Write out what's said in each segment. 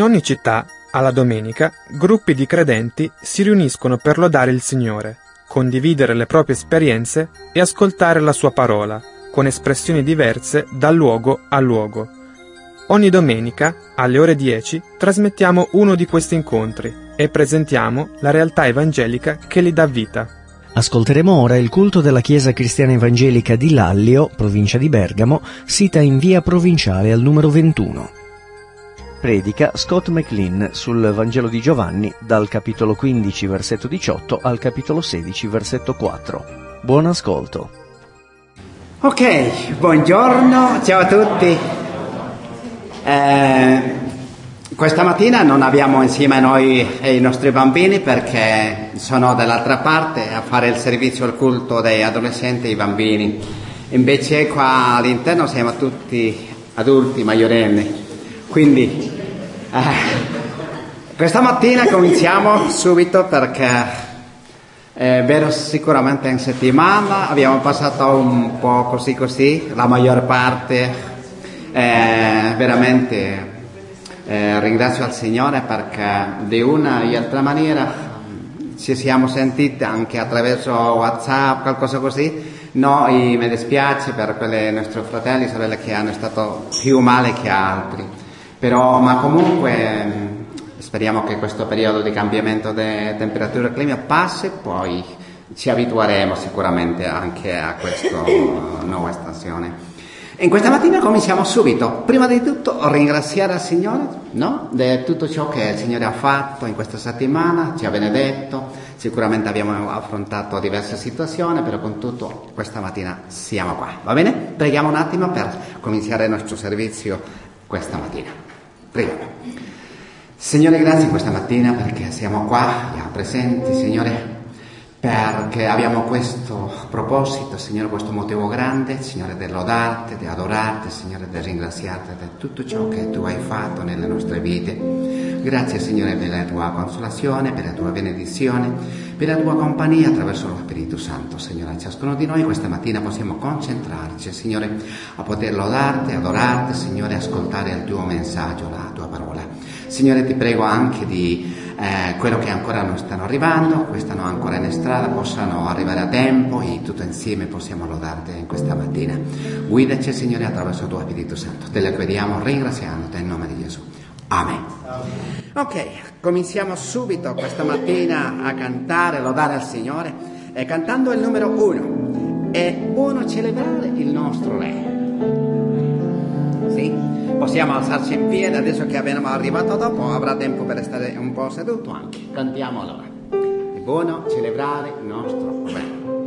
In ogni città, alla domenica, gruppi di credenti si riuniscono per lodare il Signore, condividere le proprie esperienze e ascoltare la sua parola, con espressioni diverse da luogo a luogo. Ogni domenica, alle ore 10, trasmettiamo uno di questi incontri e presentiamo la realtà evangelica che li dà vita. Ascolteremo ora il culto della Chiesa Cristiana Evangelica di Lallio, provincia di Bergamo, sita in via provinciale al numero 21. Predica Scott McLean sul Vangelo di Giovanni dal capitolo 15 versetto 18 al capitolo 16 versetto 4. Buon ascolto. Ok, buongiorno, ciao a tutti. Eh, questa mattina non abbiamo insieme noi i nostri bambini perché sono dall'altra parte a fare il servizio al culto dei adolescenti e i bambini. Invece qua all'interno siamo tutti adulti, maggiorenni. Quindi eh, questa mattina cominciamo subito perché è vero sicuramente in settimana abbiamo passato un po' così così, la maggior parte eh, veramente eh, ringrazio al Signore perché di una e altra maniera ci siamo sentiti anche attraverso Whatsapp, qualcosa così. Noi mi dispiace per quei nostri fratelli e sorelle che hanno stato più male che altri. Però, ma comunque speriamo che questo periodo di cambiamento di temperatura e clima passi, poi ci abitueremo sicuramente anche a questa nuova stazione. In questa mattina cominciamo subito. Prima di tutto ringraziare il Signore no? di tutto ciò che il Signore ha fatto in questa settimana, ci ha benedetto. Sicuramente abbiamo affrontato diverse situazioni, però con tutto questa mattina siamo qua. Va bene? Preghiamo un attimo per cominciare il nostro servizio questa mattina. Prego. Signore, grazie questa mattina perché siamo qua, presenti, Signore, perché abbiamo questo proposito, Signore, questo motivo grande, Signore, di lodarti, di adorarti, Signore, di ringraziarti per tutto ciò che tu hai fatto nelle nostre vite. Grazie, Signore, per la tua consolazione, per la tua benedizione, per la tua compagnia attraverso lo Spirito Santo, Signore. Ciascuno di noi questa mattina possiamo concentrarci, Signore, a poter lodarti, adorarti, Signore, ascoltare il tuo messaggio, la tua parola. Signore, ti prego anche di eh, quello che ancora non stanno arrivando, che stanno ancora in strada, possano arrivare a tempo e tutto insieme possiamo lodarti in questa mattina. Guidaci, Signore, attraverso il tuo Spirito Santo. Te lo chiediamo ringraziandoti in nome di Gesù. Amen. Ok, cominciamo subito questa mattina a cantare, lodare al Signore, e cantando il numero uno. È buono celebrare il nostro Re. Sì? Possiamo alzarci in piedi, adesso che abbiamo arrivato dopo avrà tempo per stare un po' seduto anche. Cantiamo allora. È buono celebrare il nostro Re.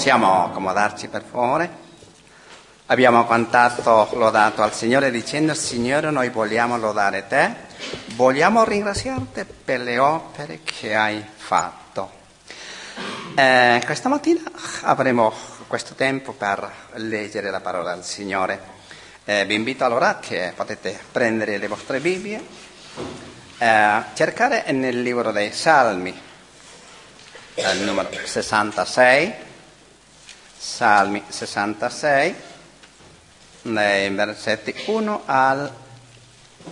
Possiamo accomodarci per favore? Abbiamo cantato, lodato al Signore dicendo Signore noi vogliamo lodare te, vogliamo ringraziarti per le opere che hai fatto. Eh, questa mattina avremo questo tempo per leggere la parola del Signore. Eh, vi invito allora che potete prendere le vostre Bibbie, eh, cercare nel libro dei Salmi, il numero 66, Salmi 66 nei versetti 1 al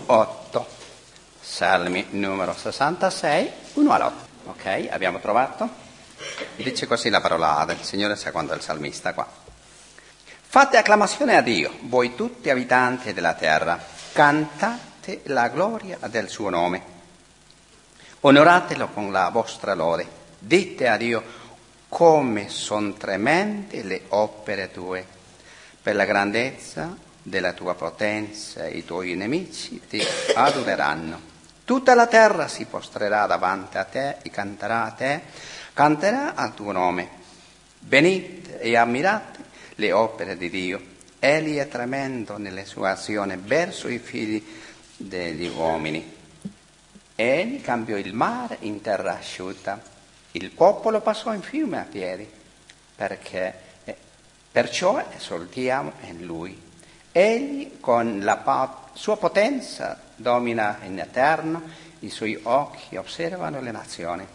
8. Salmi numero 66, 1 al 8. Ok, abbiamo trovato? Dice così la parola del Signore secondo il salmista qua. Fate acclamazione a Dio, voi tutti abitanti della terra, cantate la gloria del suo nome. Onoratelo con la vostra lode. Dite a Dio come sono tremende le opere tue per la grandezza della tua potenza i tuoi nemici ti adoreranno. Tutta la terra si postrerà davanti a te e canterà a te, canterà al tuo nome. Venite e ammirate le opere di Dio. Egli è tremendo nelle sue azioni verso i figli degli uomini. Egli cambiò il mare in terra asciutta. Il popolo passò in fiume a piedi perché Perciò esortiamo in Lui. Egli con la sua potenza domina in eterno, i suoi occhi osservano le nazioni.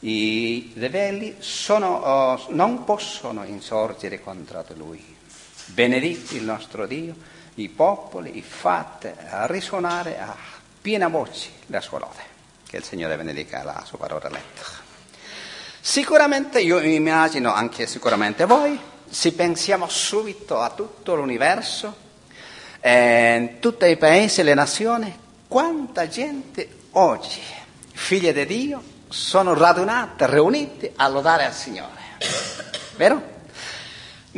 I ribelli sono, non possono insorgere contro Lui. Benedito il nostro Dio, i popoli, fate risuonare a piena voce la sua lode. Che il Signore benedica la sua parola letta. Sicuramente io immagino, anche sicuramente voi, se pensiamo subito a tutto l'universo, eh, tutti i paesi e le nazioni, quanta gente oggi, figlie di Dio, sono radunate, riunite a lodare al Signore. Vero?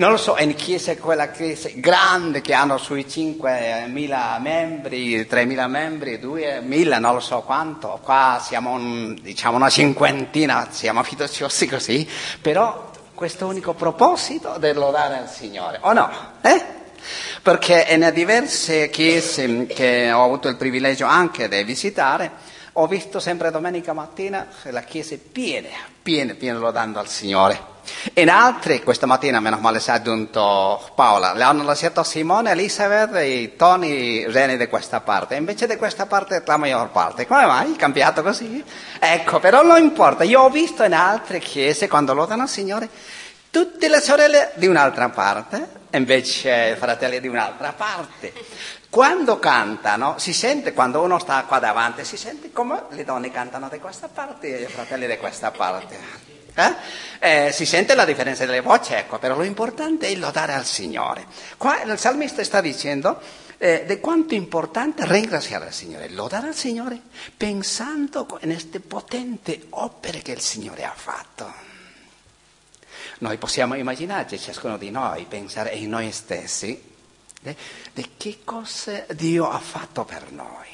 Non lo so, in chiesa quella chiesa grande che hanno sui 5.000 membri, 3.000 membri, 2.000, non lo so quanto, qua siamo diciamo una cinquantina, siamo fiduciosi così, però questo unico proposito di lodare al Signore, o no? Eh? Perché in diverse chiese che ho avuto il privilegio anche di visitare, ho visto sempre domenica mattina la chiesa piena, piena, piena lodando al Signore. In altre, questa mattina, meno male si è aggiunto Paola, le hanno lasciato Simone, Elisabeth e Tony Reni di questa parte, invece di questa parte la maggior parte. Come mai? Cambiato così? Ecco, però non importa, io ho visto in altre chiese, quando lodano il Signore, tutte le sorelle di un'altra parte, invece i fratelli di un'altra parte. Quando cantano, si sente, quando uno sta qua davanti, si sente come le donne cantano di questa parte e i fratelli di questa parte. Eh? Eh, si sente la differenza delle voci, ecco, però l'importante è lodare al Signore. Qua il salmista sta dicendo eh, di quanto è importante ringraziare il Signore, lodare al Signore pensando in queste potenti opere che il Signore ha fatto. Noi possiamo immaginarci, ciascuno di noi, pensare in noi stessi, di che cosa Dio ha fatto per noi.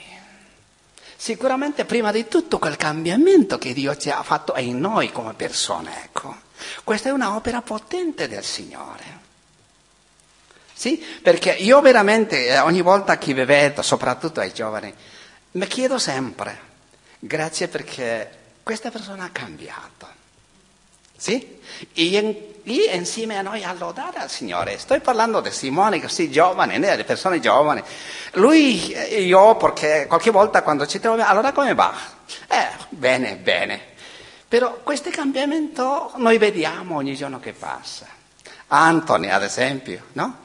Sicuramente prima di tutto quel cambiamento che Dio ci ha fatto in noi come persone, ecco. Questa è un'opera potente del Signore. Sì, perché io veramente eh, ogni volta che vi vedo, soprattutto ai giovani, mi chiedo sempre, grazie perché questa persona ha cambiato. Sì? E lì insieme a noi a lodare al Signore. Sto parlando di Simone, così giovane, delle persone giovani. Lui, eh, io, perché qualche volta quando ci troviamo, allora come va? Eh, bene, bene. Però questo cambiamento noi vediamo ogni giorno che passa. Anthony, ad esempio, no?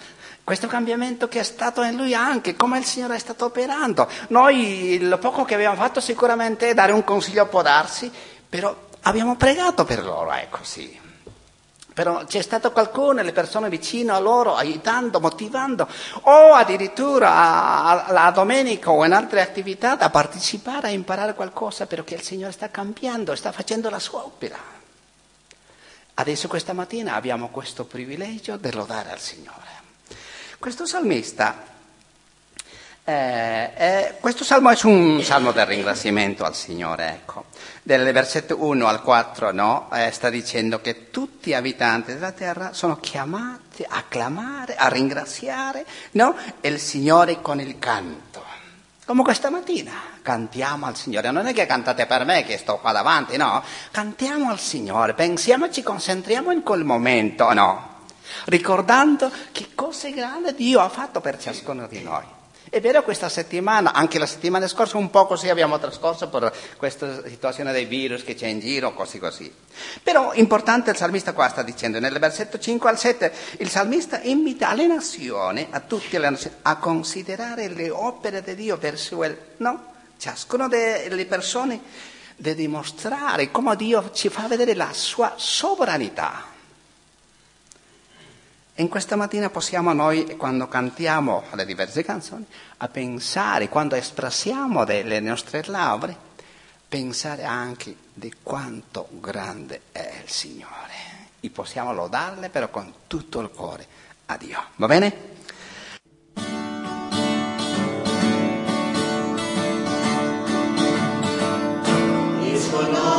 Questo cambiamento che è stato in lui anche, come il Signore è stato operando. Noi, il poco che abbiamo fatto sicuramente è dare un consiglio, può darsi, però abbiamo pregato per loro, è così. Però c'è stato qualcuno, le persone vicino a loro, aiutando, motivando, o addirittura alla domenica o in altre attività da partecipare a imparare qualcosa perché il Signore sta cambiando, sta facendo la sua opera. Adesso questa mattina abbiamo questo privilegio di lodare al Signore. Questo salmista Eh, eh, questo salmo è un salmo del ringraziamento al Signore, ecco. Del versetto 1 al 4 no, eh, sta dicendo che tutti gli abitanti della terra sono chiamati a clamare, a ringraziare no? il Signore con il canto. Come questa mattina cantiamo al Signore, non è che cantate per me che sto qua davanti, no? Cantiamo al Signore, pensiamoci, concentriamo in quel momento, no? Ricordando che cose grandi Dio ha fatto per ciascuno di noi. È vero questa settimana, anche la settimana scorsa un po' così abbiamo trascorso per questa situazione dei virus che c'è in giro, così così. Però importante il salmista qua sta dicendo, nel versetto 5 al 7, il salmista invita le nazioni, a tutte le nazioni, a considerare le opere di Dio verso il, no? Ciascuna delle persone deve dimostrare come Dio ci fa vedere la sua sovranità. In questa mattina possiamo noi, quando cantiamo le diverse canzoni, a pensare, quando espressiamo le nostre labbra, pensare anche di quanto grande è il Signore. E possiamo lodarle però con tutto il cuore a Dio. Va bene? Il suo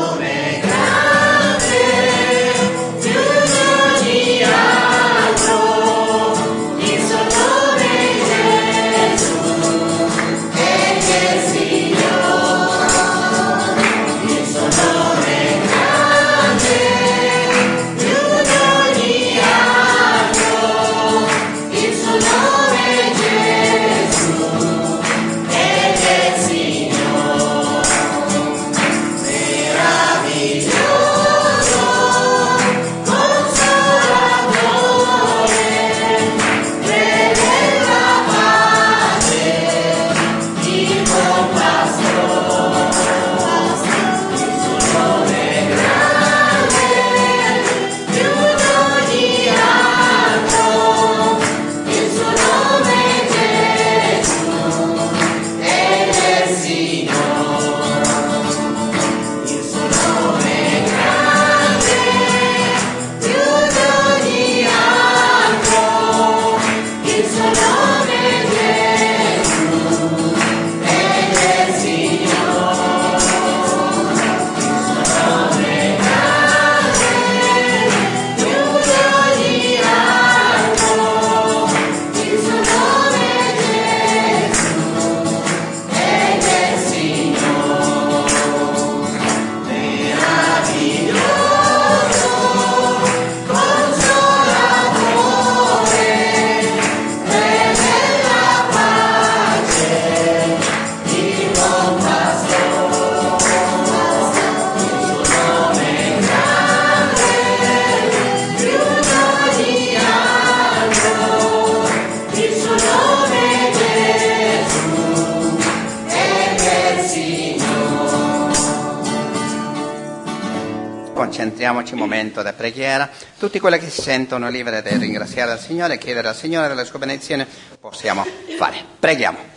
preghiera. Tutti quelli che si sentono liberi di ringraziare il Signore e chiedere al Signore delle sue benedizioni, possiamo fare. Preghiamo.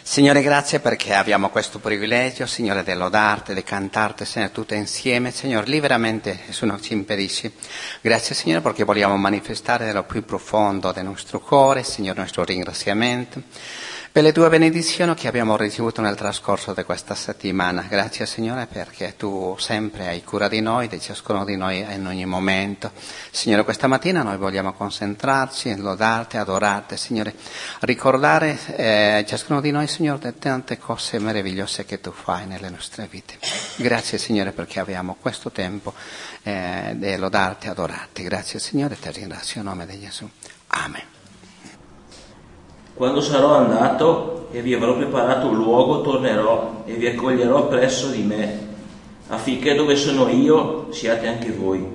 Signore, grazie perché abbiamo questo privilegio, Signore, di lodarti, di cantarti, Signore, tutte insieme. Signore, liberamente, nessuno ci impedisce. Grazie, Signore, perché vogliamo manifestare dallo più profondo del nostro cuore, Signore, il nostro ringraziamento per le tue benedizioni che abbiamo ricevuto nel trascorso di questa settimana. Grazie Signore perché tu sempre hai cura di noi, di ciascuno di noi in ogni momento. Signore, questa mattina noi vogliamo concentrarci, lodarti, adorarti, Signore, ricordare eh, ciascuno di noi, Signore, di tante cose meravigliose che tu fai nelle nostre vite. Grazie Signore perché abbiamo questo tempo eh, di lodarti, adorarti. Grazie Signore, ti ringrazio in nome di Gesù. Amen. Quando sarò andato e vi avrò preparato un luogo, tornerò e vi accoglierò presso di me, affinché dove sono io siate anche voi.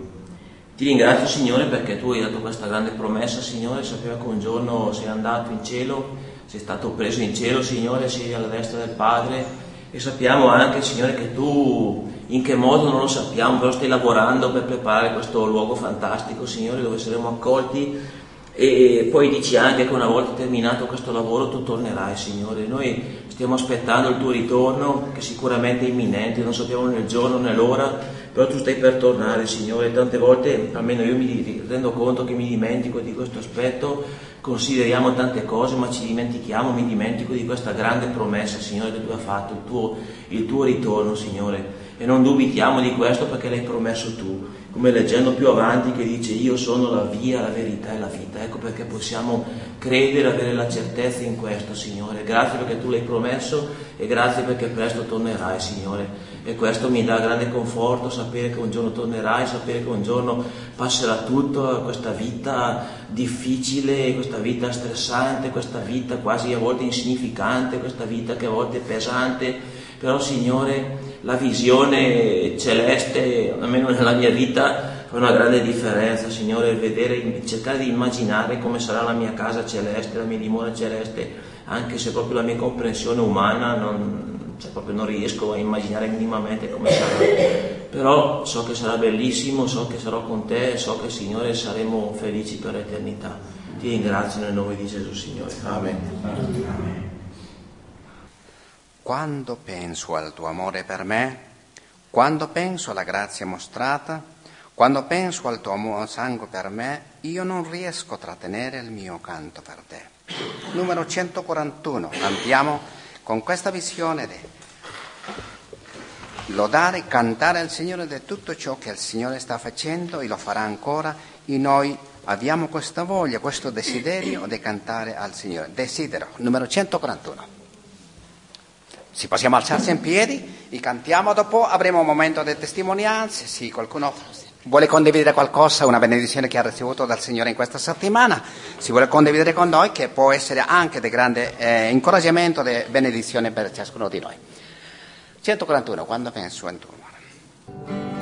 Ti ringrazio Signore perché tu hai dato questa grande promessa, Signore, sapeva che un giorno sei andato in cielo, sei stato preso in cielo, Signore, sei alla destra del Padre e sappiamo anche, Signore, che tu in che modo non lo sappiamo, però stai lavorando per preparare questo luogo fantastico, Signore, dove saremo accolti e poi dici anche che una volta terminato questo lavoro tu tornerai, Signore. Noi stiamo aspettando il tuo ritorno, che sicuramente è imminente, non sappiamo né il giorno né l'ora, però tu stai per tornare, Signore. Tante volte, almeno io mi rendo conto che mi dimentico di questo aspetto, consideriamo tante cose, ma ci dimentichiamo, mi dimentico di questa grande promessa, Signore, che tu hai fatto, il tuo, il tuo ritorno, Signore. E non dubitiamo di questo perché l'hai promesso tu come leggendo più avanti che dice io sono la via, la verità e la vita. Ecco perché possiamo credere, avere la certezza in questo, Signore. Grazie perché tu l'hai promesso e grazie perché presto tornerai, Signore. E questo mi dà grande conforto, sapere che un giorno tornerai, sapere che un giorno passerà tutto, questa vita difficile, questa vita stressante, questa vita quasi a volte insignificante, questa vita che a volte è pesante. Però, Signore, la visione celeste, almeno nella mia vita, fa una grande differenza, Signore, vedere, cercare di immaginare come sarà la mia casa celeste, la mia dimora celeste, anche se proprio la mia comprensione umana non, cioè proprio non riesco a immaginare minimamente come sarà. Però so che sarà bellissimo, so che sarò con te, so che Signore saremo felici per l'eternità. Ti ringrazio nel nome di Gesù, Signore. Amen. Amen. Quando penso al tuo amore per me, quando penso alla grazia mostrata, quando penso al tuo sangue per me, io non riesco a trattenere il mio canto per te. Numero 141, cantiamo con questa visione di lodare, cantare al Signore di tutto ciò che il Signore sta facendo e lo farà ancora e noi abbiamo questa voglia, questo desiderio di cantare al Signore. Desidero, numero 141. Si possiamo alzarsi in piedi e cantiamo, dopo avremo un momento di testimonianze, se qualcuno vuole condividere qualcosa, una benedizione che ha ricevuto dal Signore in questa settimana, si vuole condividere con noi, che può essere anche di grande eh, incoraggiamento e benedizione per ciascuno di noi. 141, quando penso in tu.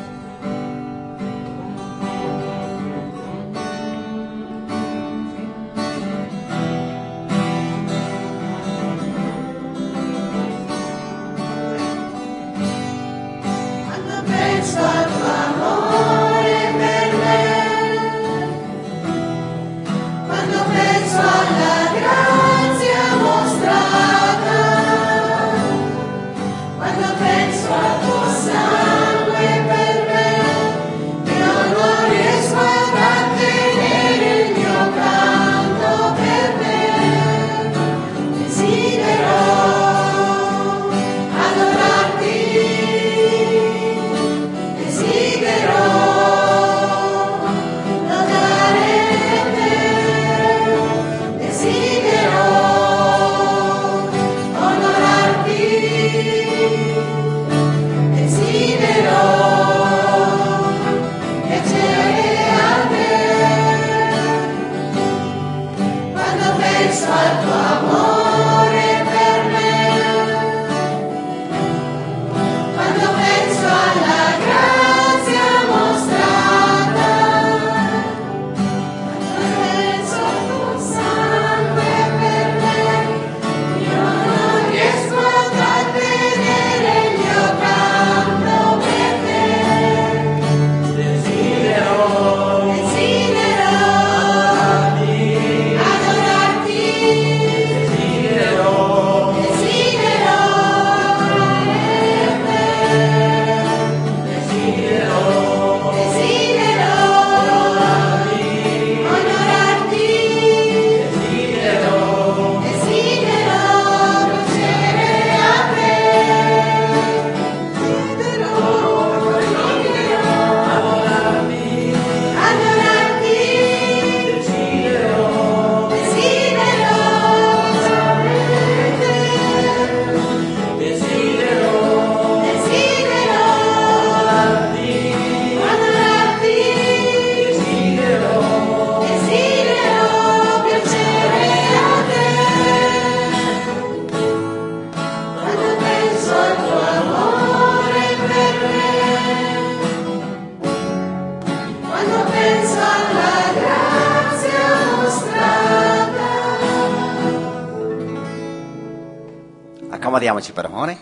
Accomodiamoci per amore.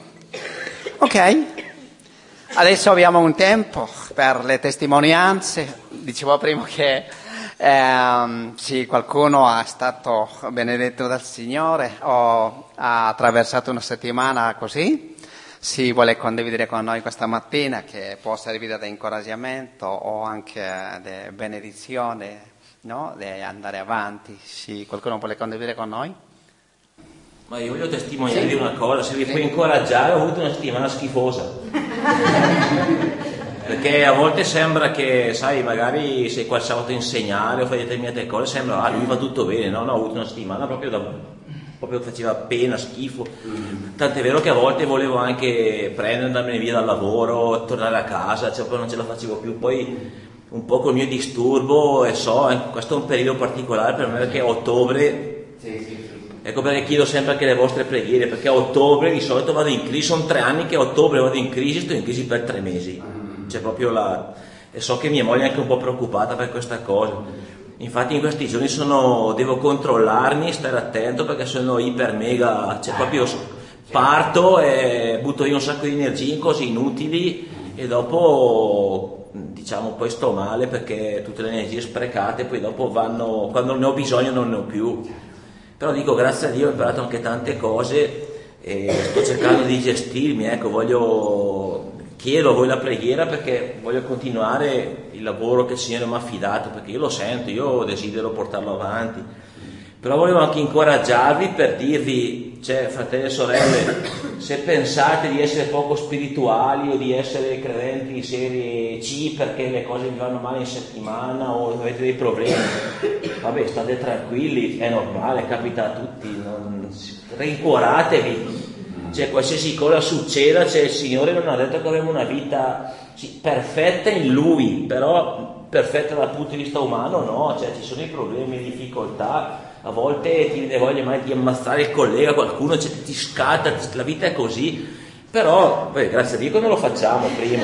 Ok, adesso abbiamo un tempo per le testimonianze. Dicevo prima che eh, sì, qualcuno è stato benedetto dal Signore o ha attraversato una settimana così. Si vuole condividere con noi questa mattina che può servire da incoraggiamento o anche di benedizione no? di andare avanti. Sì, qualcuno vuole condividere con noi? Ma io voglio testimoniare di una cosa, se vi puoi incoraggiare ho avuto una settimana schifosa. Perché a volte sembra che, sai, magari sei quel sabato a insegnare o fai determinate cose, sembra, ah, lui va tutto bene, no? No, ho avuto una settimana proprio da proprio faceva pena, schifo. Tant'è vero che a volte volevo anche prendermene via dal lavoro, tornare a casa, cioè poi non ce la facevo più. Poi un po' col mio disturbo e so, eh, questo è un periodo particolare per me perché a ottobre sì, sì. Ecco perché chiedo sempre anche le vostre preghiere, perché a ottobre di solito vado in crisi, sono tre anni che a ottobre vado in crisi, sto in crisi per tre mesi. C'è proprio la... E so che mia moglie è anche un po' preoccupata per questa cosa. Infatti in questi giorni sono... devo controllarmi, stare attento perché sono iper mega, cioè proprio parto e butto io un sacco di energie in cose inutili e dopo diciamo poi sto male perché tutte le energie sprecate poi dopo vanno, quando ne ho bisogno non ne ho più però dico grazie a Dio ho imparato anche tante cose e sto cercando di gestirmi, ecco, voglio, chiedo a voi la preghiera perché voglio continuare il lavoro che il Signore mi ha affidato, perché io lo sento, io desidero portarlo avanti. Però volevo anche incoraggiarvi per dirvi, cioè fratelli e sorelle, se pensate di essere poco spirituali o di essere credenti di serie C perché le cose vi vanno male in settimana o avete dei problemi, vabbè state tranquilli, è normale, capita a tutti, non, rincuoratevi, cioè qualsiasi cosa succeda, cioè, il Signore non ha detto che avremo una vita perfetta in Lui, però perfetta dal punto di vista umano no, cioè ci sono i problemi, le difficoltà, a volte ti viene voglia mai di ammazzare il collega, qualcuno cioè, ti scatta, la vita è così, però beh, grazie a Dio che non lo facciamo prima,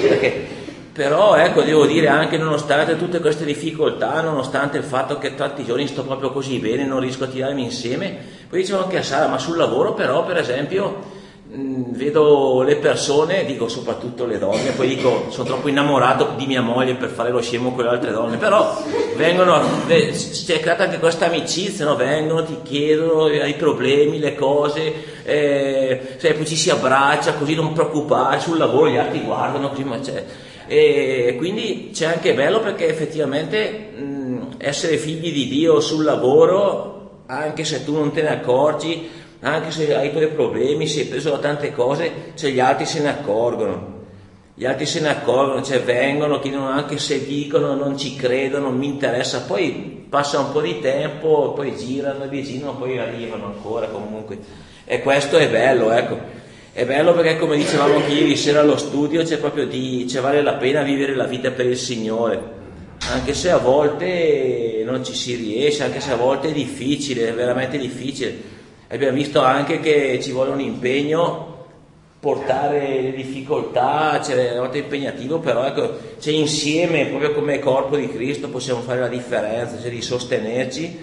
perché, però ecco devo dire anche nonostante tutte queste difficoltà, nonostante il fatto che tanti giorni sto proprio così bene, non riesco a tirarmi insieme, poi dicevo anche a Sara, ma sul lavoro però per esempio vedo le persone, dico soprattutto le donne, poi dico sono troppo innamorato di mia moglie per fare lo scemo con le altre donne, però vengono, c'è creata anche questa amicizia, no? vengono, ti chiedono i problemi, le cose, eh, cioè, poi ci si abbraccia così non preoccupare, sul lavoro gli altri guardano, prima c'è. E quindi c'è anche bello perché effettivamente mh, mm, essere figli di Dio sul lavoro, anche se tu non te ne accorgi, anche se hai i tuoi problemi, sei preso da tante cose, cioè gli altri se ne accorgono. Gli altri se ne accorgono, cioè vengono, chiedono anche se dicono, non ci credono, mi interessa, poi passa un po' di tempo, poi girano vigirano, poi arrivano ancora comunque. E questo è bello, ecco. È bello perché come dicevamo anche ieri sera allo studio, c'è proprio di, cioè vale la pena vivere la vita per il Signore. Anche se a volte non ci si riesce, anche se a volte è difficile, è veramente difficile abbiamo visto anche che ci vuole un impegno portare le difficoltà, cioè, è molto impegnativo, però ecco, c'è insieme, proprio come corpo di Cristo, possiamo fare la differenza, cioè di sostenerci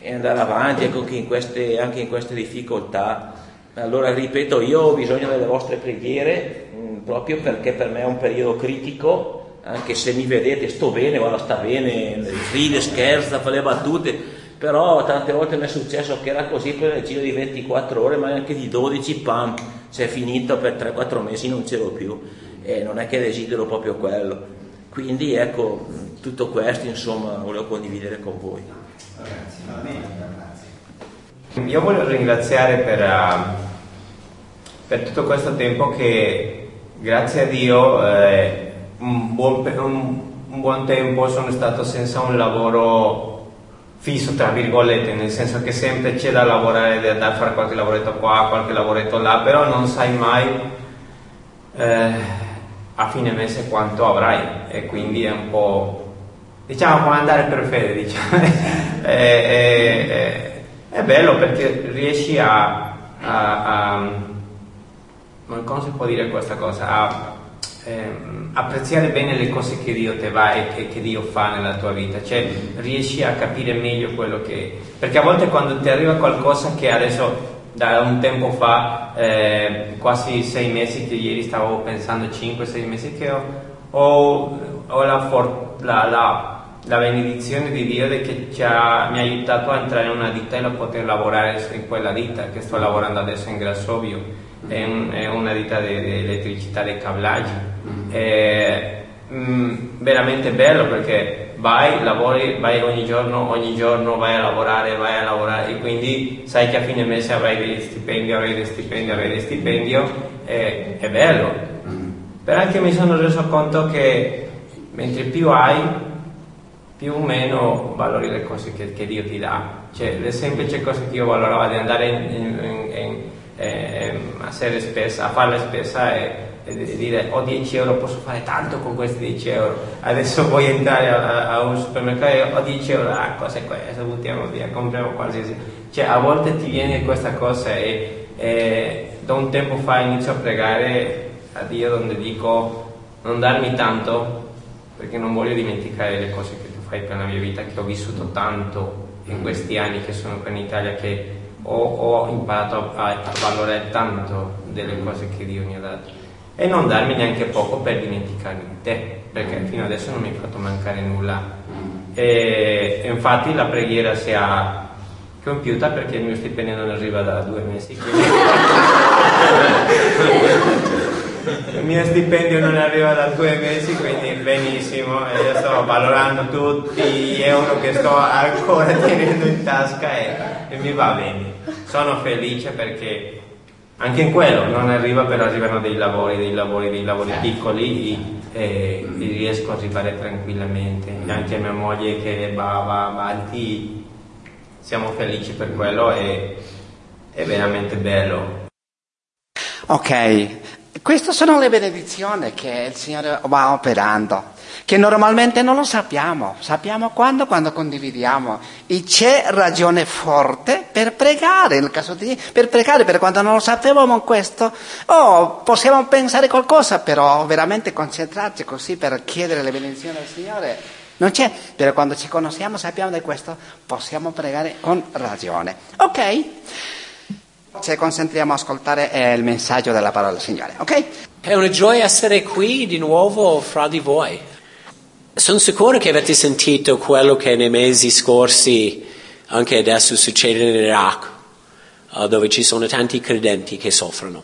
e andare avanti ecco, in queste, anche in queste difficoltà. Allora, ripeto, io ho bisogno delle vostre preghiere, mh, mm, proprio perché per me è un periodo critico, anche se mi vedete sto bene, guarda sta bene, ride, scherza, fa le battute, però tante volte mi è successo che era così per il giro di 24 ore, ma anche di 12, pam, c'è finito per 3-4 mesi, non c'ero più e non è che desidero proprio quello. Quindi ecco, tutto questo insomma volevo condividere con voi. Io voglio ringraziare per, uh, per tutto questo tempo che grazie a Dio eh, un, buon, un, un buon tempo sono stato senza un lavoro fisso tra virgolette, nel senso che sempre c'è da lavorare, da fare qualche lavoretto qua, qualche lavoretto là, però non sai mai eh, a fine mese quanto avrai e quindi è un po' diciamo come andare per fede, diciamo. è, è, è, è, bello perché riesci a, a, a, come si può dire questa cosa? A, ehm, apprezzare bene le cose che Dio te va e che, che, Dio fa nella tua vita, cioè riesci a capire meglio quello che... Perché a volte quando ti arriva qualcosa che adesso da un tempo fa, eh, quasi sei mesi, che ieri stavo pensando 5-6 mesi, che ho, ho, ho la, for, la, la, la, benedizione di Dio che ha, mi ha aiutato a entrare in una ditta e a poter lavorare in quella ditta che sto lavorando adesso in Grassovio è, un, è una ditta di, di elettricità dei cablaggi. Mm. È mh, mm, veramente bello perché vai, lavori, vai ogni giorno, ogni giorno vai a lavorare, vai a lavorare e quindi sai che a fine mese avrai degli stipendi, avrai dei stipendi, avrai dei stipendio, è, è bello. Però anche mi sono reso conto che mentre più hai, più o meno valori le cose che, che Dio ti dà. Cioè, le semplici cose che io valoravo di andare in, in, in, eh, a, spesa, a fare la spesa e e dire ho 10 euro, posso fare tanto con questi 10 euro, adesso voglio entrare a, a un supermercato e ho 10 euro, ah cosa è questo, buttiamo via, compriamo qualsiasi. Cioè a volte ti viene questa cosa e, e da un tempo fa inizio a pregare a Dio donde dico non darmi tanto perché non voglio dimenticare le cose che tu fai per la mia vita, che ho vissuto tanto in questi anni che sono qui in Italia che ho, ho imparato a, a valorare tanto delle cose che Dio mi ha dato e non darmi neanche poco per dimenticarmi di te, perché fino adesso non mi hai fatto mancare nulla. E, infatti la preghiera si è compiuta perché il mio stipendio non arriva da due mesi. Quindi... il mio stipendio non arriva da due mesi, quindi benissimo, e io sto valorando tutti gli euro che sto ancora tenendo in tasca e, e mi va bene. Sono felice perché anche in quello non arriva, però arrivano dei lavori, dei lavori, dei lavori piccoli e, e riesco a arrivare tranquillamente. E anche mia moglie che va, va avanti, siamo felici per quello e è veramente bello. Ok, queste sono le benedizioni che il Signore va operando che normalmente non lo sappiamo, sappiamo quando, quando condividiamo. E c'è ragione forte per pregare, nel caso di, per pregare, per quando non lo sapevamo questo, oh, possiamo pensare qualcosa, però veramente concentrarci così per chiedere le benedizioni al Signore. Non c'è, però quando ci conosciamo, sappiamo di questo, possiamo pregare con ragione. Ok? Ci concentriamo a ascoltare eh, il messaggio della parola del Signore, ok? È una gioia essere qui di nuovo fra di voi. Sono sicuro che avete sentito quello che nei mesi scorsi, anche adesso, succede in Iraq, uh, dove ci sono tanti credenti che soffrono,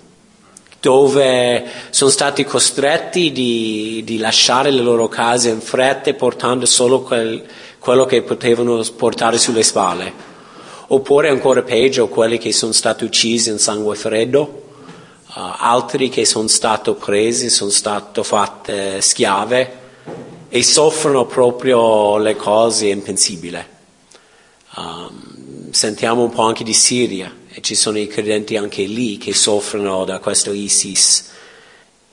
dove sono stati costretti di, di lasciare le loro case in fretta portando solo quel, quello che potevano portare sulle spalle, oppure ancora peggio quelli che sono stati uccisi in sangue freddo, uh, altri che sono stati presi, sono stati fatti schiave e soffrono proprio le cose impensibili. Um, sentiamo un po' anche di Siria e ci sono i credenti anche lì che soffrono da questo ISIS.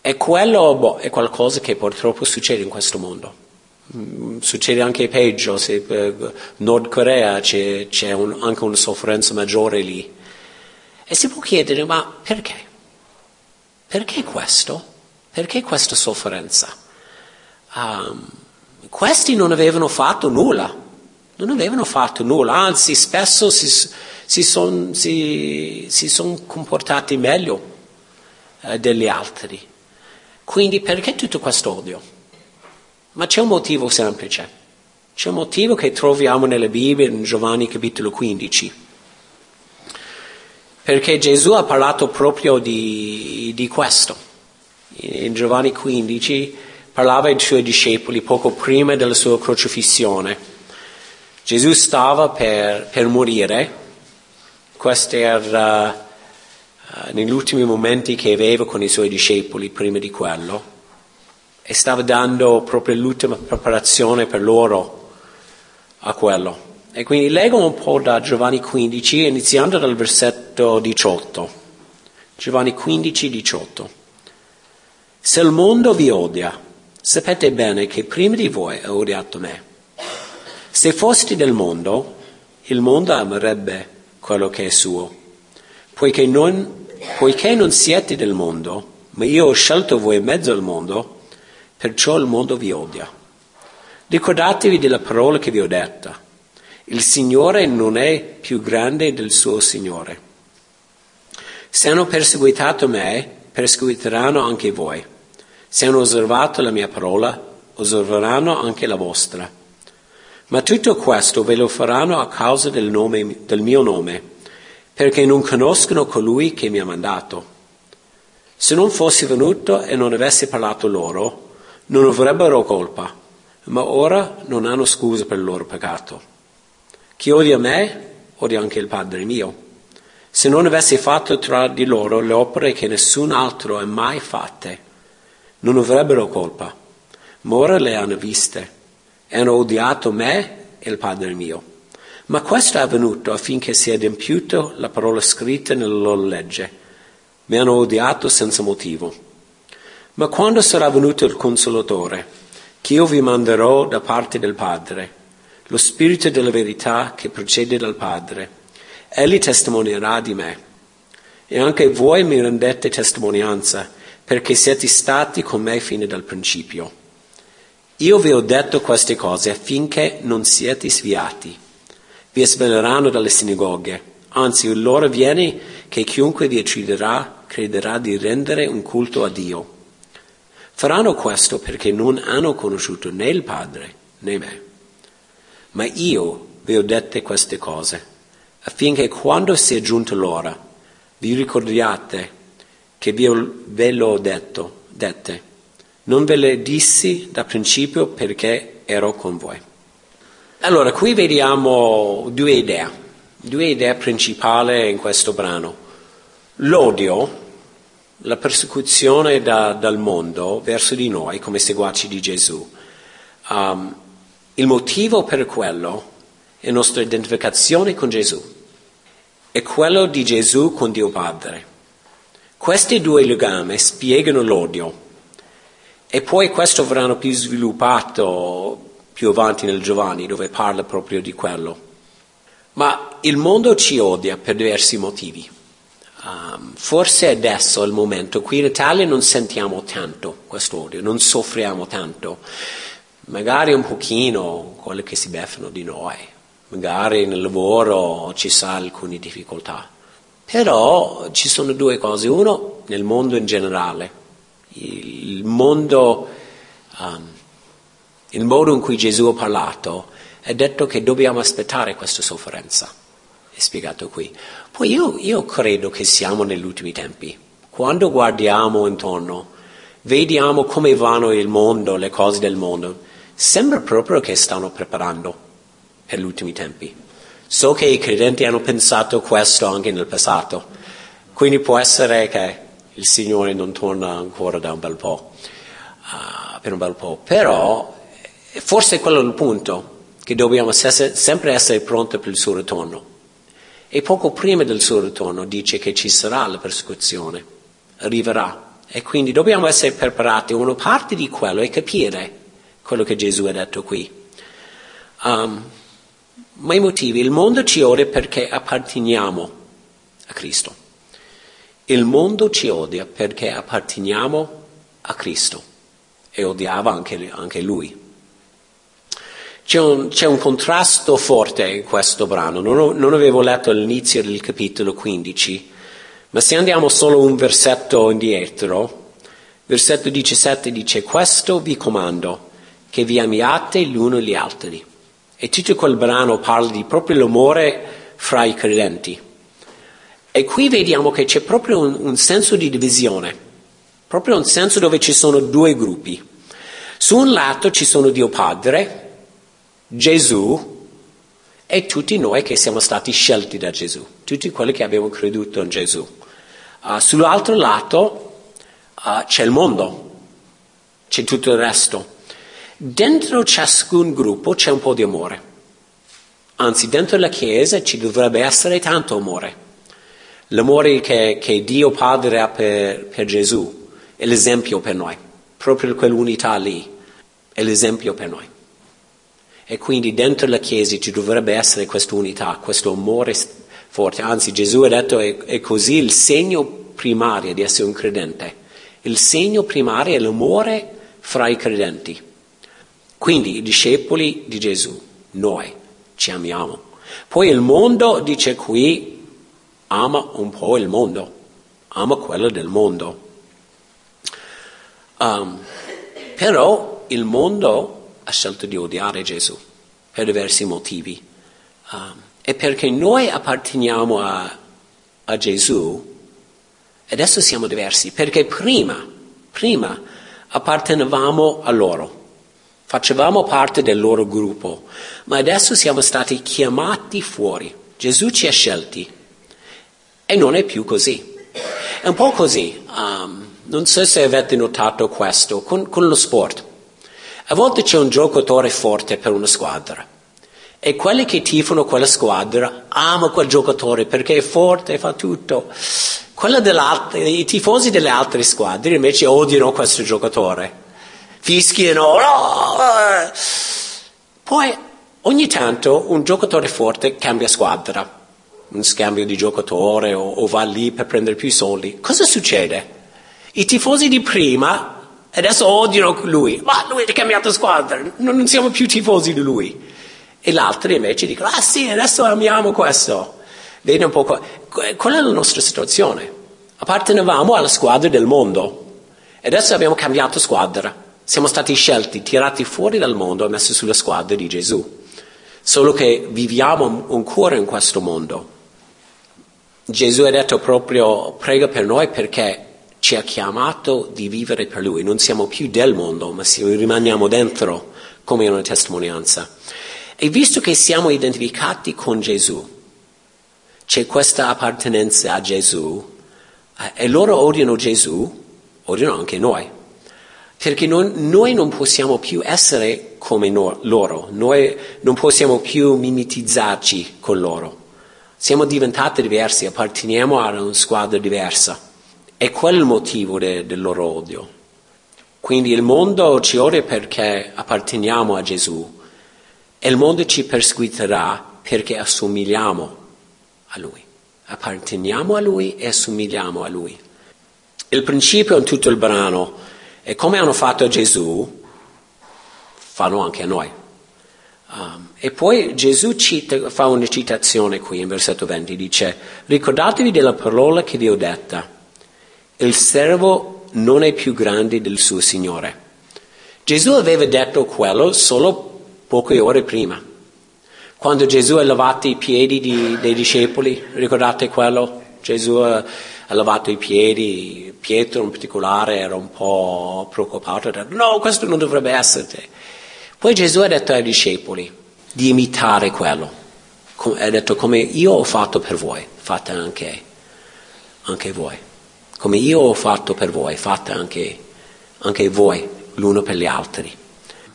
E quello boh, è qualcosa che purtroppo succede in questo mondo. Succede anche peggio, se per Nord Corea c'è, c'è un, anche una sofferenza maggiore lì. E si può chiedere, ma perché? Perché questo? Perché questa sofferenza? um, questi non avevano fatto nulla, non avevano fatto nulla, anzi spesso si, si sono son comportati meglio eh, degli altri. Quindi perché tutto questo odio? Ma c'è un motivo semplice. C'è un motivo che troviamo nella Bibbia in Giovanni capitolo 15. Perché Gesù ha parlato proprio di, di questo. In Giovanni 15 parlava ai suoi discepoli poco prima della sua crocifissione. Gesù stava per, per morire, questo era uh, negli ultimi momenti che aveva con i suoi discepoli prima di quello, e stava dando proprio l'ultima preparazione per loro a quello. E quindi leggo un po' da Giovanni 15, iniziando dal versetto 18. Giovanni 15, 18. Se il mondo vi odia, Sapete bene che prima di voi ha odiato me. Se foste del mondo, il mondo amerebbe quello che è suo. Poiché non, poiché non siete del mondo, ma io ho scelto voi in mezzo al mondo, perciò il mondo vi odia. Ricordatevi della parola che vi ho detta. Il Signore non è più grande del suo Signore. Se hanno perseguitato me, perseguiteranno anche voi. Se hanno osservato la mia parola, osserveranno anche la vostra. Ma tutto questo ve lo faranno a causa del, nome, del mio nome, perché non conoscono colui che mi ha mandato. Se non fossi venuto e non avessi parlato loro, non avrebbero colpa. ma ora non hanno scusa per il loro peccato. Chi odia me, odia anche il Padre mio. Se non avessi fatto tra di loro le opere che nessun altro ha mai fatte, non avrebbero colpa, ma ora le hanno viste e hanno odiato me e il Padre mio. Ma questo è avvenuto affinché sia adempiuta la parola scritta nella loro legge. Mi hanno odiato senza motivo. Ma quando sarà venuto il Consolatore, che io vi manderò da parte del Padre, lo Spirito della verità che procede dal Padre, Egli testimonierà di me. E anche voi mi rendete testimonianza, perché siete stati con me fino dal principio. Io vi ho detto queste cose affinché non siete sviati. Vi espelleranno dalle sinagoghe. Anzi, l'ora viene che chiunque vi ucciderà crederà di rendere un culto a Dio. Faranno questo perché non hanno conosciuto né il Padre né me. Ma io vi ho dette queste cose affinché quando sia giunta l'ora vi ricordiate che vi ho, ve l'ho detto, dette. Non ve le dissi da principio perché ero con voi. Allora, qui vediamo due idee, due idee principali in questo brano. L'odio, la persecuzione da, dal mondo verso di noi come seguaci di Gesù. Um, il motivo per quello è la nostra identificazione con Gesù è quello di Gesù con Dio Padre. Questi due legami spiegano l'odio e poi questo verrà più sviluppato più avanti nel Giovanni dove parla proprio di quello. Ma il mondo ci odia per diversi motivi. Um, forse adesso è il momento, qui in Italia non sentiamo tanto questo odio, non soffriamo tanto, magari un pochino quelli che si beffano di noi, magari nel lavoro ci sa alcune difficoltà. Però ci sono due cose. Uno, nel mondo in generale, il mondo, um, il modo in cui Gesù ha parlato, è detto che dobbiamo aspettare questa sofferenza. È spiegato qui. Poi io, io credo che siamo negli ultimi tempi. Quando guardiamo intorno, vediamo come vanno il mondo, le cose del mondo, sembra proprio che stanno preparando per gli ultimi tempi. So che i credenti hanno pensato questo anche nel passato, quindi può essere che il Signore non torna ancora da un bel po', uh, per un bel po', però forse quello è il punto, che dobbiamo sempre essere pronti per il suo ritorno. E poco prima del suo ritorno dice che ci sarà la persecuzione, arriverà. E quindi dobbiamo essere preparati. Una parte di quello è capire quello che Gesù ha detto qui. Um, ma i motivi, il mondo ci odia perché apparteniamo a Cristo. Il mondo ci odia perché apparteniamo a Cristo e odiava anche, anche lui. C'è un, c'è un, contrasto forte in questo brano, non, ho, non avevo letto l'inizio del capitolo 15, ma se andiamo solo un versetto indietro, versetto 17 dice, questo vi comando, che vi amiate l'uno gli altri. E tutto quel brano parla di proprio l'amore fra i credenti. E qui vediamo che c'è proprio un, un senso di divisione, proprio un senso dove ci sono due gruppi. Su un lato ci sono Dio Padre, Gesù e tutti noi che siamo stati scelti da Gesù, tutti quelli che abbiamo creduto in Gesù. Uh, sull'altro lato uh, c'è il mondo, c'è tutto il resto. Dentro ciascun gruppo c'è un po' di amore. Anzi, dentro la Chiesa ci dovrebbe essere tanto amore. L'amore che, che Dio Padre ha per, per Gesù è l'esempio per noi. Proprio quell'unità lì è l'esempio per noi. E quindi dentro la Chiesa ci dovrebbe essere questa unità, questo amore forte. Anzi, Gesù ha detto è, è così il segno primario di essere un credente. Il segno primario è l'amore fra i credenti. Quindi i discepoli di Gesù, noi ci amiamo. Poi il mondo dice qui, ama un po' il mondo, ama quello del mondo. Um, però il mondo ha scelto di odiare Gesù per diversi motivi. Um, e perché noi apparteniamo a, a Gesù, adesso siamo diversi, perché prima, prima appartenevamo a loro facevamo parte del loro gruppo, ma adesso siamo stati chiamati fuori. Gesù ci ha scelti e non è più così. È un po' così, um, non so se avete notato questo, con, con lo sport. A volte c'è un giocatore forte per una squadra e quelli che tifano quella squadra amano quel giocatore perché è forte e fa tutto. I tifosi delle altre squadre invece odiano questo giocatore, fischiano. No! Poi ogni tanto un giocatore forte cambia squadra, un scambio di giocatore o, o va lì per prendere più soldi. Cosa succede? I tifosi di prima adesso odiano lui, ma lui ha cambiato squadra, non siamo più tifosi di lui. E gli altri invece dicono, ah sì, adesso amiamo questo. Vedi un po' qual è la nostra situazione? Appartenevamo alla squadra del mondo e adesso abbiamo cambiato squadra. Siamo stati scelti, tirati fuori dal mondo e messi sulla squadra di Gesù. Solo che viviamo ancora in questo mondo. Gesù ha detto proprio prega per noi perché ci ha chiamato di vivere per Lui. Non siamo più del mondo, ma rimaniamo dentro come una testimonianza. E visto che siamo identificati con Gesù, c'è questa appartenenza a Gesù, eh, e loro odiano Gesù, odiano anche noi. Perché non, noi non possiamo più essere come no, loro, noi non possiamo più mimetizzarci con loro. Siamo diventati diversi, apparteniamo a una squadra diversa. È il motivo de, del loro odio. Quindi il mondo ci odia perché apparteniamo a Gesù e il mondo ci perseguiterà perché assomigliamo a Lui. Apparteniamo a Lui e assomigliamo a Lui. Il principio in tutto il brano è come hanno fatto a Gesù, fanno anche a noi. Um, e poi Gesù cita, fa una citazione qui in versetto 20, dice, ricordatevi della parola che vi ho detta, il servo non è più grande del suo Signore. Gesù aveva detto quello solo poche ore prima. Quando Gesù ha lavato i piedi di, dei discepoli, ricordate quello? Gesù ha, lavato i piedi, Pietro in particolare era un po' preoccupato, ha detto no, questo non dovrebbe essere. Poi Gesù ha detto ai discepoli di imitare quello, ha detto come io ho fatto per voi, fate anche, anche voi. Come io ho fatto per voi, fate anche, anche voi l'uno per gli altri.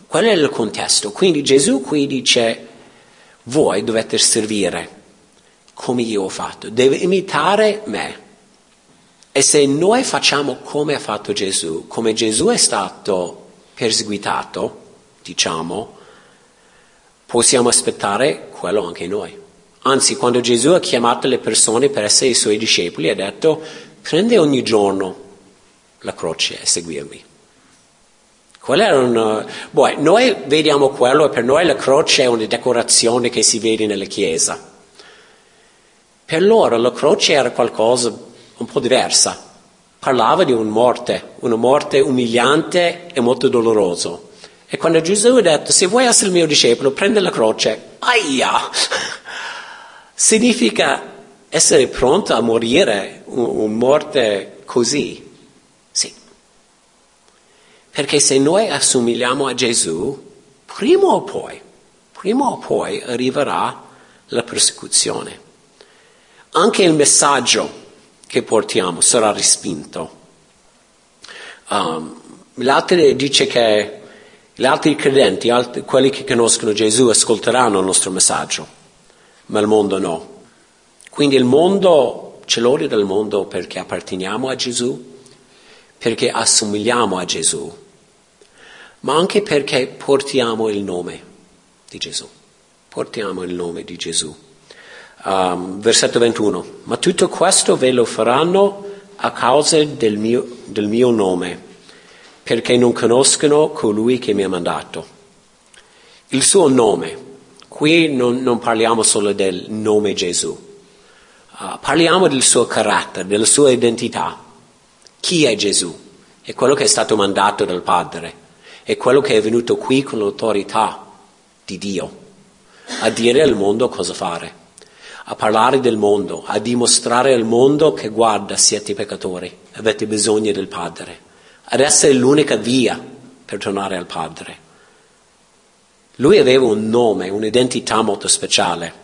Qual è il contesto? Quindi Gesù qui dice, voi dovete servire come io ho fatto, deve imitare me. E se noi facciamo come ha fatto Gesù, come Gesù è stato perseguitato, diciamo, possiamo aspettare quello anche noi. Anzi, quando Gesù ha chiamato le persone per essere i suoi discepoli, ha detto, prende ogni giorno la croce e seguirmi. Una... Boh, noi vediamo quello e per noi la croce è una decorazione che si vede nella chiesa. Per loro la croce era qualcosa un po' diversa. Parlava di una morte, una morte umiliante e molto dolorosa. E quando Gesù ha detto, se vuoi essere il mio discepolo, prendi la croce, aia! Significa essere pronto a morire una morte così. Sì. Perché se noi assomigliamo a Gesù, prima o poi, prima o poi arriverà la persecuzione. Anche il messaggio che portiamo sarà respinto. Um, l'altro dice che gli altri credenti, altri, quelli che conoscono Gesù, ascolteranno il nostro messaggio, ma il mondo no. Quindi il mondo, c'è l'odio del mondo perché apparteniamo a Gesù, perché assomigliamo a Gesù, ma anche perché portiamo il nome di Gesù. Portiamo il nome di Gesù. Um, versetto 21. Ma tutto questo ve lo faranno a causa del mio, del mio nome, perché non conoscono colui che mi ha mandato. Il suo nome. Qui non, non parliamo solo del nome Gesù, Uh, parliamo del suo carattere, della sua identità. Chi è Gesù? È quello che è stato mandato dal Padre, è quello che è venuto qui con l'autorità di Dio, a dire al mondo cosa fare, a parlare del mondo, a dimostrare al mondo che guarda, siete peccatori, avete bisogno del Padre, ad essere l'unica via per tornare al Padre. Lui aveva un nome, un'identità molto speciale.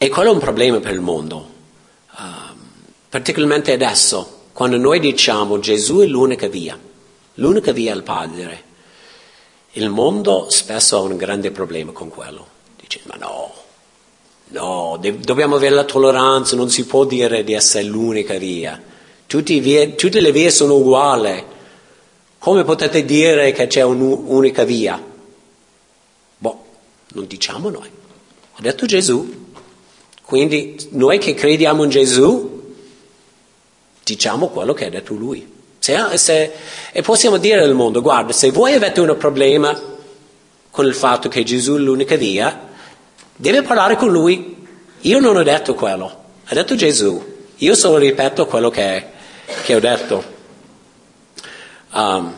E quello è un problema per il mondo, uh, particolarmente adesso, quando noi diciamo Gesù è l'unica via, l'unica via al Padre. Il mondo spesso ha un grande problema con quello. Dice, ma no, no, dobbiamo avere la tolleranza, non si può dire di essere l'unica via. Vie, tutte le vie sono uguali. Come potete dire che c'è un'unica via? Boh, non diciamo noi. Ha detto Gesù. Quindi noi che crediamo in Gesù, diciamo quello che ha detto lui. Se, se, e possiamo dire al mondo, guarda, se voi avete un problema con il fatto che Gesù è l'unica via, deve parlare con lui. Io non ho detto quello, ha detto Gesù. Io solo ripeto quello che, che ho detto. Um,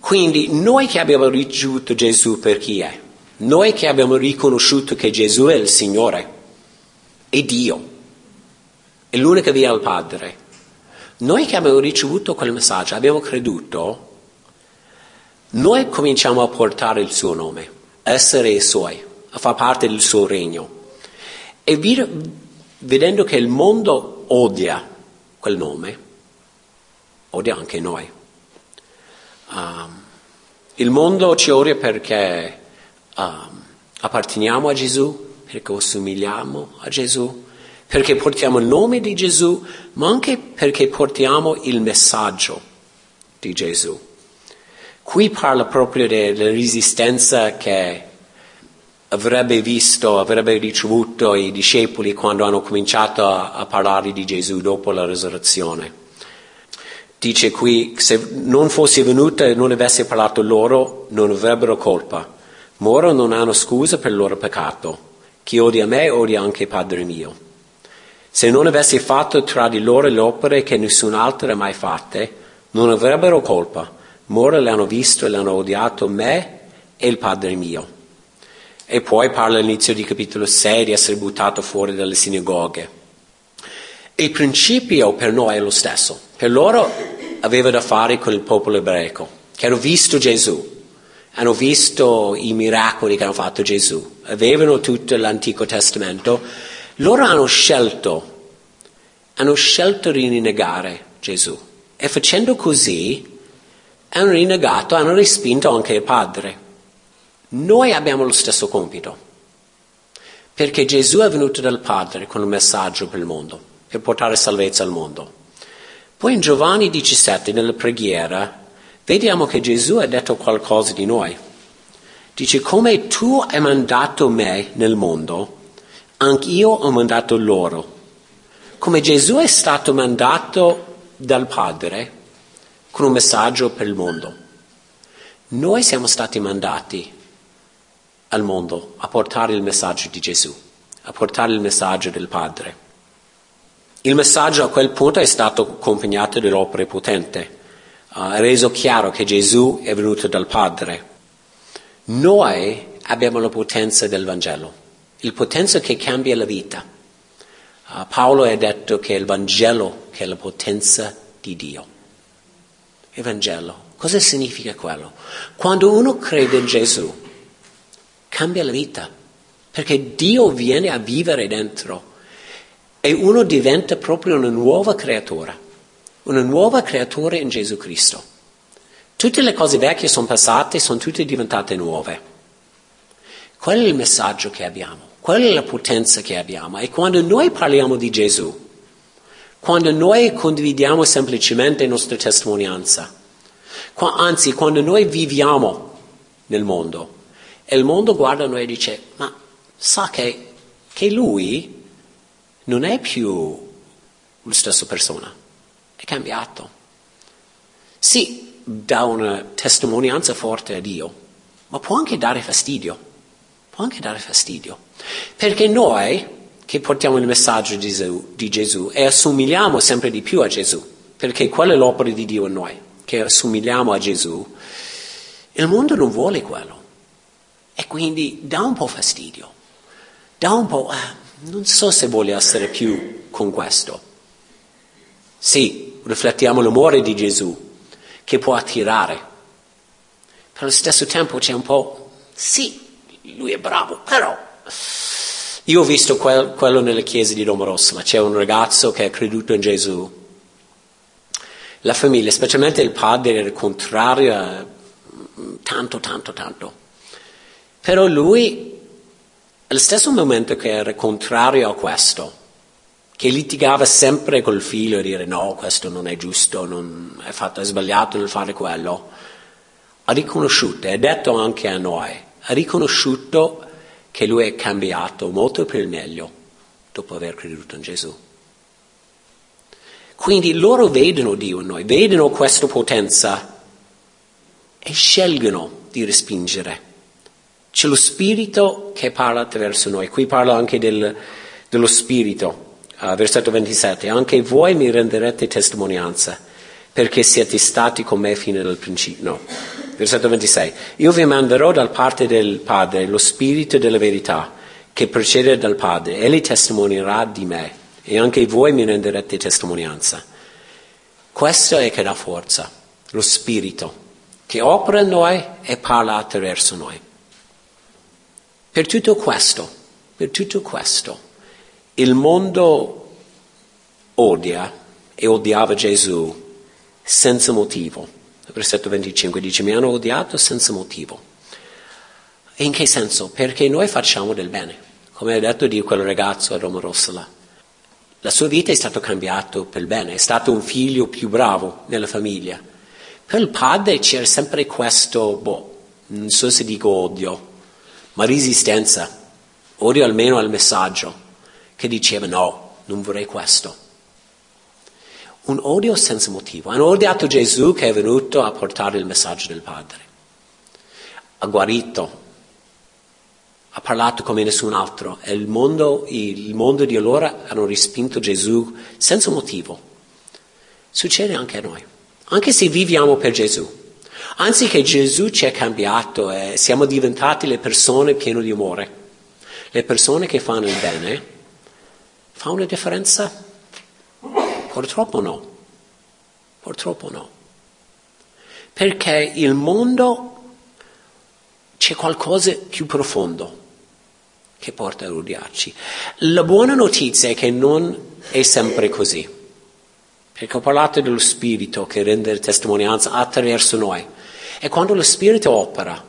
quindi noi che abbiamo ricevuto Gesù per chi è, noi che abbiamo riconosciuto che Gesù è il Signore, è Dio, è l'unica via al Padre, noi che abbiamo ricevuto quel messaggio, abbiamo creduto, noi cominciamo a portare il suo nome, a essere i suoi, a far parte del suo regno. E vedendo che il mondo odia quel nome, odia anche noi. Um, il mondo ci odia perché um, apparteniamo a Gesù, perché assomigliamo a Gesù, perché portiamo il nome di Gesù, ma anche perché portiamo il messaggio di Gesù. Qui parla proprio della resistenza che avrebbe visto, avrebbe ricevuto i discepoli quando hanno cominciato a, a parlare di Gesù dopo la risurrezione. Dice qui, se non fosse venuto e non avesse parlato loro, non avrebbero colpa. Ma ora non hanno scusa per il loro peccato. Chi odia me odia anche Padre mio. Se non avessi fatto tra di loro le opere che nessun altro ha mai fatte, non avrebbero colpa, ma ora le hanno visto e le hanno odiato me e il Padre mio. E poi parla all'inizio di capitolo 6 di essere buttato fuori dalle sinagoghe. Il principio per noi è lo stesso. Per loro aveva da fare con il popolo ebraico, che hanno visto Gesù, hanno visto i miracoli che hanno fatto Gesù, avevano tutto l'Antico Testamento loro hanno scelto, hanno scelto di rinnegare Gesù e facendo così hanno rinnegato, hanno respinto anche il Padre. Noi abbiamo lo stesso compito, perché Gesù è venuto dal Padre con un messaggio per il mondo, per portare salvezza al mondo. Poi in Giovanni 17, nella preghiera, vediamo che Gesù ha detto qualcosa di noi. Dice, come tu hai mandato me nel mondo, anch'io ho mandato loro. Come Gesù è stato mandato dal Padre con un messaggio per il mondo. Noi siamo stati mandati al mondo a portare il messaggio di Gesù, a portare il messaggio del Padre. Il messaggio a quel punto è stato accompagnato dall'opera potente, ha reso chiaro che Gesù è venuto dal Padre. Noi abbiamo la potenza del Vangelo il potenza che cambia la vita. Uh, Paolo ha detto che è il Vangelo che è la potenza di Dio. Il Vangelo, cosa significa quello? Quando uno crede in Gesù, cambia la vita, perché Dio viene a vivere dentro e uno diventa proprio una nuova creatura, una nuova creatura in Gesù Cristo. Tutte le cose vecchie sono passate, sono tutte diventate nuove. Qual è il messaggio che abbiamo? Quella è la potenza che abbiamo. E quando noi parliamo di Gesù, quando noi condividiamo semplicemente la nostra testimonianza, anzi quando noi viviamo nel mondo, e il mondo guarda noi e dice, ma sa che, che lui non è più la stessa persona, è cambiato. Sì, dà una testimonianza forte a Dio, ma può anche dare fastidio può anche dare fastidio. Perché noi che portiamo il messaggio di Gesù, di Gesù e assomigliamo sempre di più a Gesù, perché quella è l'opera di Dio in noi, che assomigliamo a Gesù, il mondo non vuole quello. E quindi dà un po' fastidio, dà un po'... Eh, non so se voglio essere più con questo. Sì, riflettiamo l'amore di Gesù, che può attirare, però allo stesso tempo c'è un po' Sì, lui è bravo, però io ho visto quel, quello nelle chiese di Domorossola, c'è un ragazzo che ha creduto in Gesù. La famiglia, specialmente il padre, era contrario a tanto, tanto, tanto. Però lui, allo stesso momento che era contrario a questo, che litigava sempre col figlio e dire no, questo non è giusto, non è, fatto, è sbagliato nel fare quello, ha riconosciuto, e ha detto anche a noi, ha riconosciuto che lui è cambiato molto per il meglio dopo aver creduto in Gesù. Quindi loro vedono Dio in noi, vedono questa potenza e scelgono di respingere. C'è lo Spirito che parla attraverso noi. Qui parla anche del, dello Spirito, uh, versetto 27. Anche voi mi renderete testimonianza perché siete stati con me fino al principio. No. Versetto 26. Io vi manderò dal parte del Padre lo Spirito della verità che procede dal Padre. Egli testimonierà di me e anche voi mi renderete testimonianza. Questo è che dà forza, lo Spirito che opera in noi e parla attraverso noi. Per tutto questo, per tutto questo, il mondo odia e odiava Gesù senza motivo. Versetto 25 dice mi hanno odiato senza motivo. In che senso? Perché noi facciamo del bene, come ha detto di quel ragazzo a Roma Rossola. La sua vita è stata cambiata per bene, è stato un figlio più bravo nella famiglia, per il padre c'era sempre questo, boh, non so se dico odio, ma resistenza, odio almeno al messaggio, che diceva no, non vorrei questo. Un odio senza motivo. Hanno odiato Gesù che è venuto a portare il messaggio del Padre. Ha guarito, ha parlato come nessun altro e il mondo, il mondo di allora hanno respinto Gesù senza motivo. Succede anche a noi anche se viviamo per Gesù. Anziché Gesù ci ha cambiato e siamo diventati le persone piene di amore, le persone che fanno il bene, fa una differenza? Purtroppo no, purtroppo no. Perché il mondo c'è qualcosa più profondo che porta a odiarci. La buona notizia è che non è sempre così. Perché ho parlato dello Spirito che rende testimonianza attraverso noi. E quando lo Spirito opera,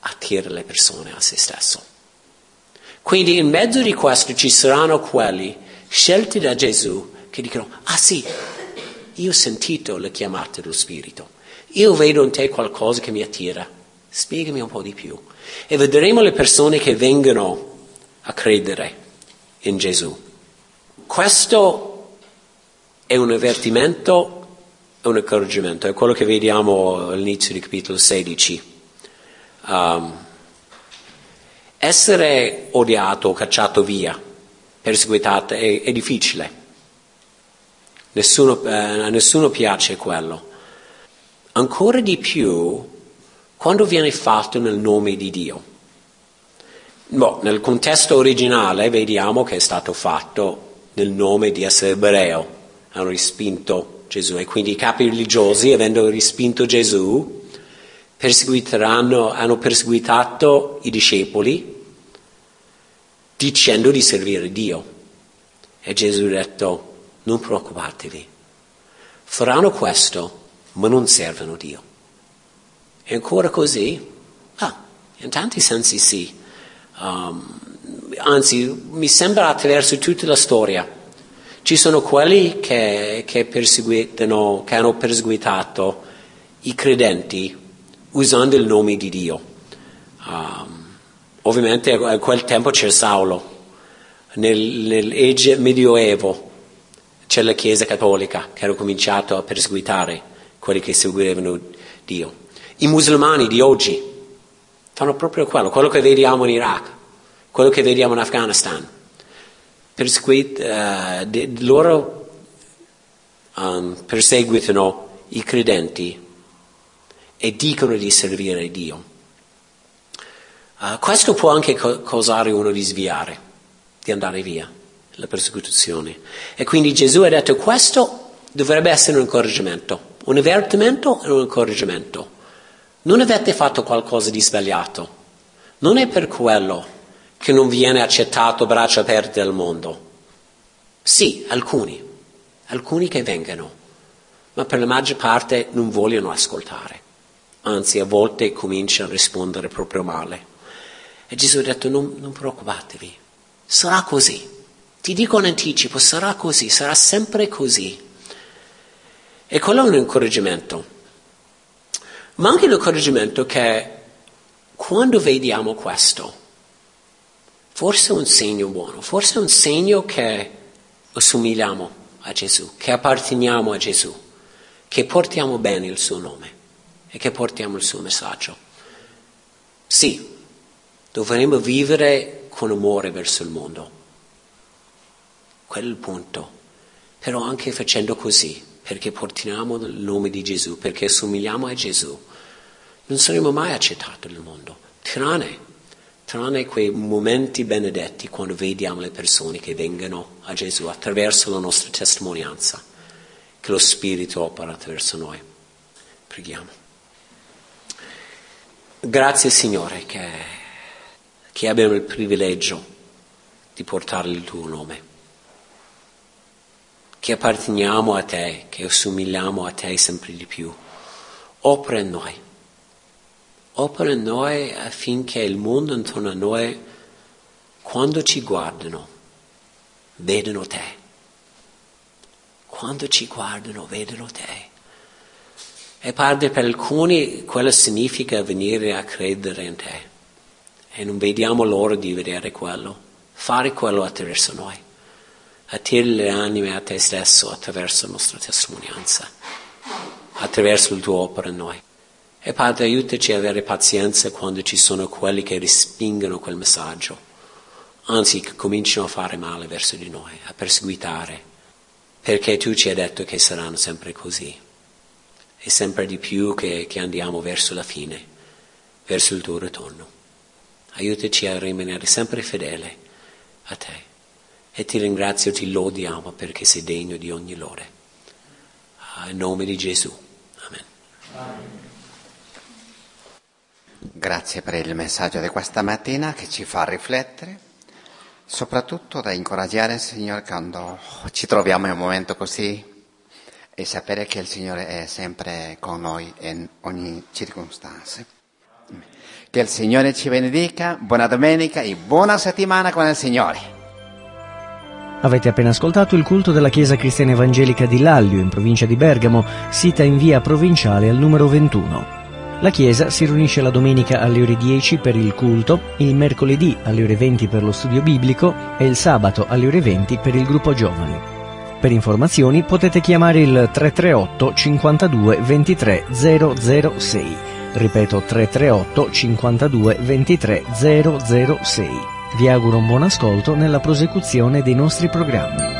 attira le persone a se stesso. Quindi in mezzo di questo ci saranno quelli scelti da Gesù che dicono, ah sì, io ho sentito le chiamate dello Spirito, io vedo in te qualcosa che mi attira, spiegami un po' di più. E vedremo le persone che vengono a credere in Gesù. Questo è un avvertimento e un accorgimento, è quello che vediamo all'inizio del capitolo 16. Um, essere odiato o cacciato via, perseguitato, è, è difficile. Nessuno, eh, a nessuno piace quello. Ancora di più quando viene fatto nel nome di Dio. Boh, nel contesto originale vediamo che è stato fatto nel nome di essere ebreo, hanno respinto Gesù e quindi i capi religiosi, avendo respinto Gesù, hanno perseguitato i discepoli dicendo di servire Dio. E Gesù ha detto, non preoccupatevi, faranno questo, ma non servono Dio. È ancora così? Ah, in tanti sensi sì. Um, anzi, mi sembra attraverso tutta la storia ci sono quelli che, che, che hanno perseguitato i credenti usando il nome di Dio. Um, ovviamente a quel tempo c'era Saulo, nel, nel medioevo c'è la Chiesa cattolica che ha cominciato a perseguitare quelli che seguivano Dio. I musulmani di oggi fanno proprio quello, quello che vediamo in Iraq, quello che vediamo in Afghanistan perseguit, uh, de, loro um, perseguitano i credenti e dicono di servire Dio. Uh, questo può anche co- causare uno di sviare, di andare via, la persecuzione. E quindi Gesù ha detto questo dovrebbe essere un incoraggiamento, un avvertimento e un incoraggiamento. Non avete fatto qualcosa di sbagliato, Non è per quello che non viene accettato braccia aperte dal mondo. Sì, alcuni, alcuni che vengono, ma per la maggior parte non vogliono ascoltare, anzi a volte cominciano a rispondere proprio male. E Gesù ha detto non, non preoccupatevi, sarà così. Ti dico in anticipo, sarà così, sarà sempre così. E quello è un incoraggiamento. Ma anche l'incoraggiamento che quando vediamo questo, forse è un segno buono, forse è un segno che assomigliamo a Gesù, che apparteniamo a Gesù, che portiamo bene il suo nome e che portiamo il suo messaggio. Sì, dovremmo vivere con amore verso il mondo. Quello è il punto. Però anche facendo così, perché portiamo il nome di Gesù, perché assomigliamo a Gesù, non saremo mai accettati nel mondo, tranne tranne quei momenti benedetti quando vediamo le persone che vengono a Gesù attraverso la nostra testimonianza, che lo Spirito opera attraverso noi. Preghiamo. Grazie Signore che, che abbiamo il privilegio di portare il tuo nome, che apparteniamo a te, che assomigliamo a te sempre di più. Opera in noi opera in noi affinché il mondo intorno a noi, quando ci guardano, vedono te. Quando ci guardano, vedono te. E padre, per alcuni quello significa venire a credere in te. E non vediamo l'ora di vedere quello, fare quello attraverso noi. Attiri le anime a te stesso attraverso la nostra testimonianza, attraverso il tuo opera in noi. E Padre, aiutaci ad avere pazienza quando ci sono quelli che respingono quel messaggio, anzi che cominciano a fare male verso di noi, a perseguitare, perché tu ci hai detto che saranno sempre così, e sempre di più che, che andiamo verso la fine, verso il tuo ritorno. Aiutaci a rimanere sempre fedele a te. E ti ringrazio, ti lodiamo perché sei degno di ogni lode. In nome di Gesù. Amen. Grazie per il messaggio di questa mattina che ci fa riflettere, soprattutto da incoraggiare il Signore quando ci troviamo in un momento così e sapere che il Signore è sempre con noi in ogni circostanza. Che il Signore ci benedica, buona domenica e buona settimana con il Signore. Avete appena ascoltato il culto della Chiesa Cristiana Evangelica di Lallio, in provincia di Bergamo, sita in via provinciale al numero 21. La chiesa si riunisce la domenica alle ore 10 per il culto, il mercoledì alle ore 20 per lo studio biblico e il sabato alle ore 20 per il gruppo giovani. Per informazioni potete chiamare il 338 52 23 006. Ripeto 338 52 23 006. Vi auguro un buon ascolto nella prosecuzione dei nostri programmi.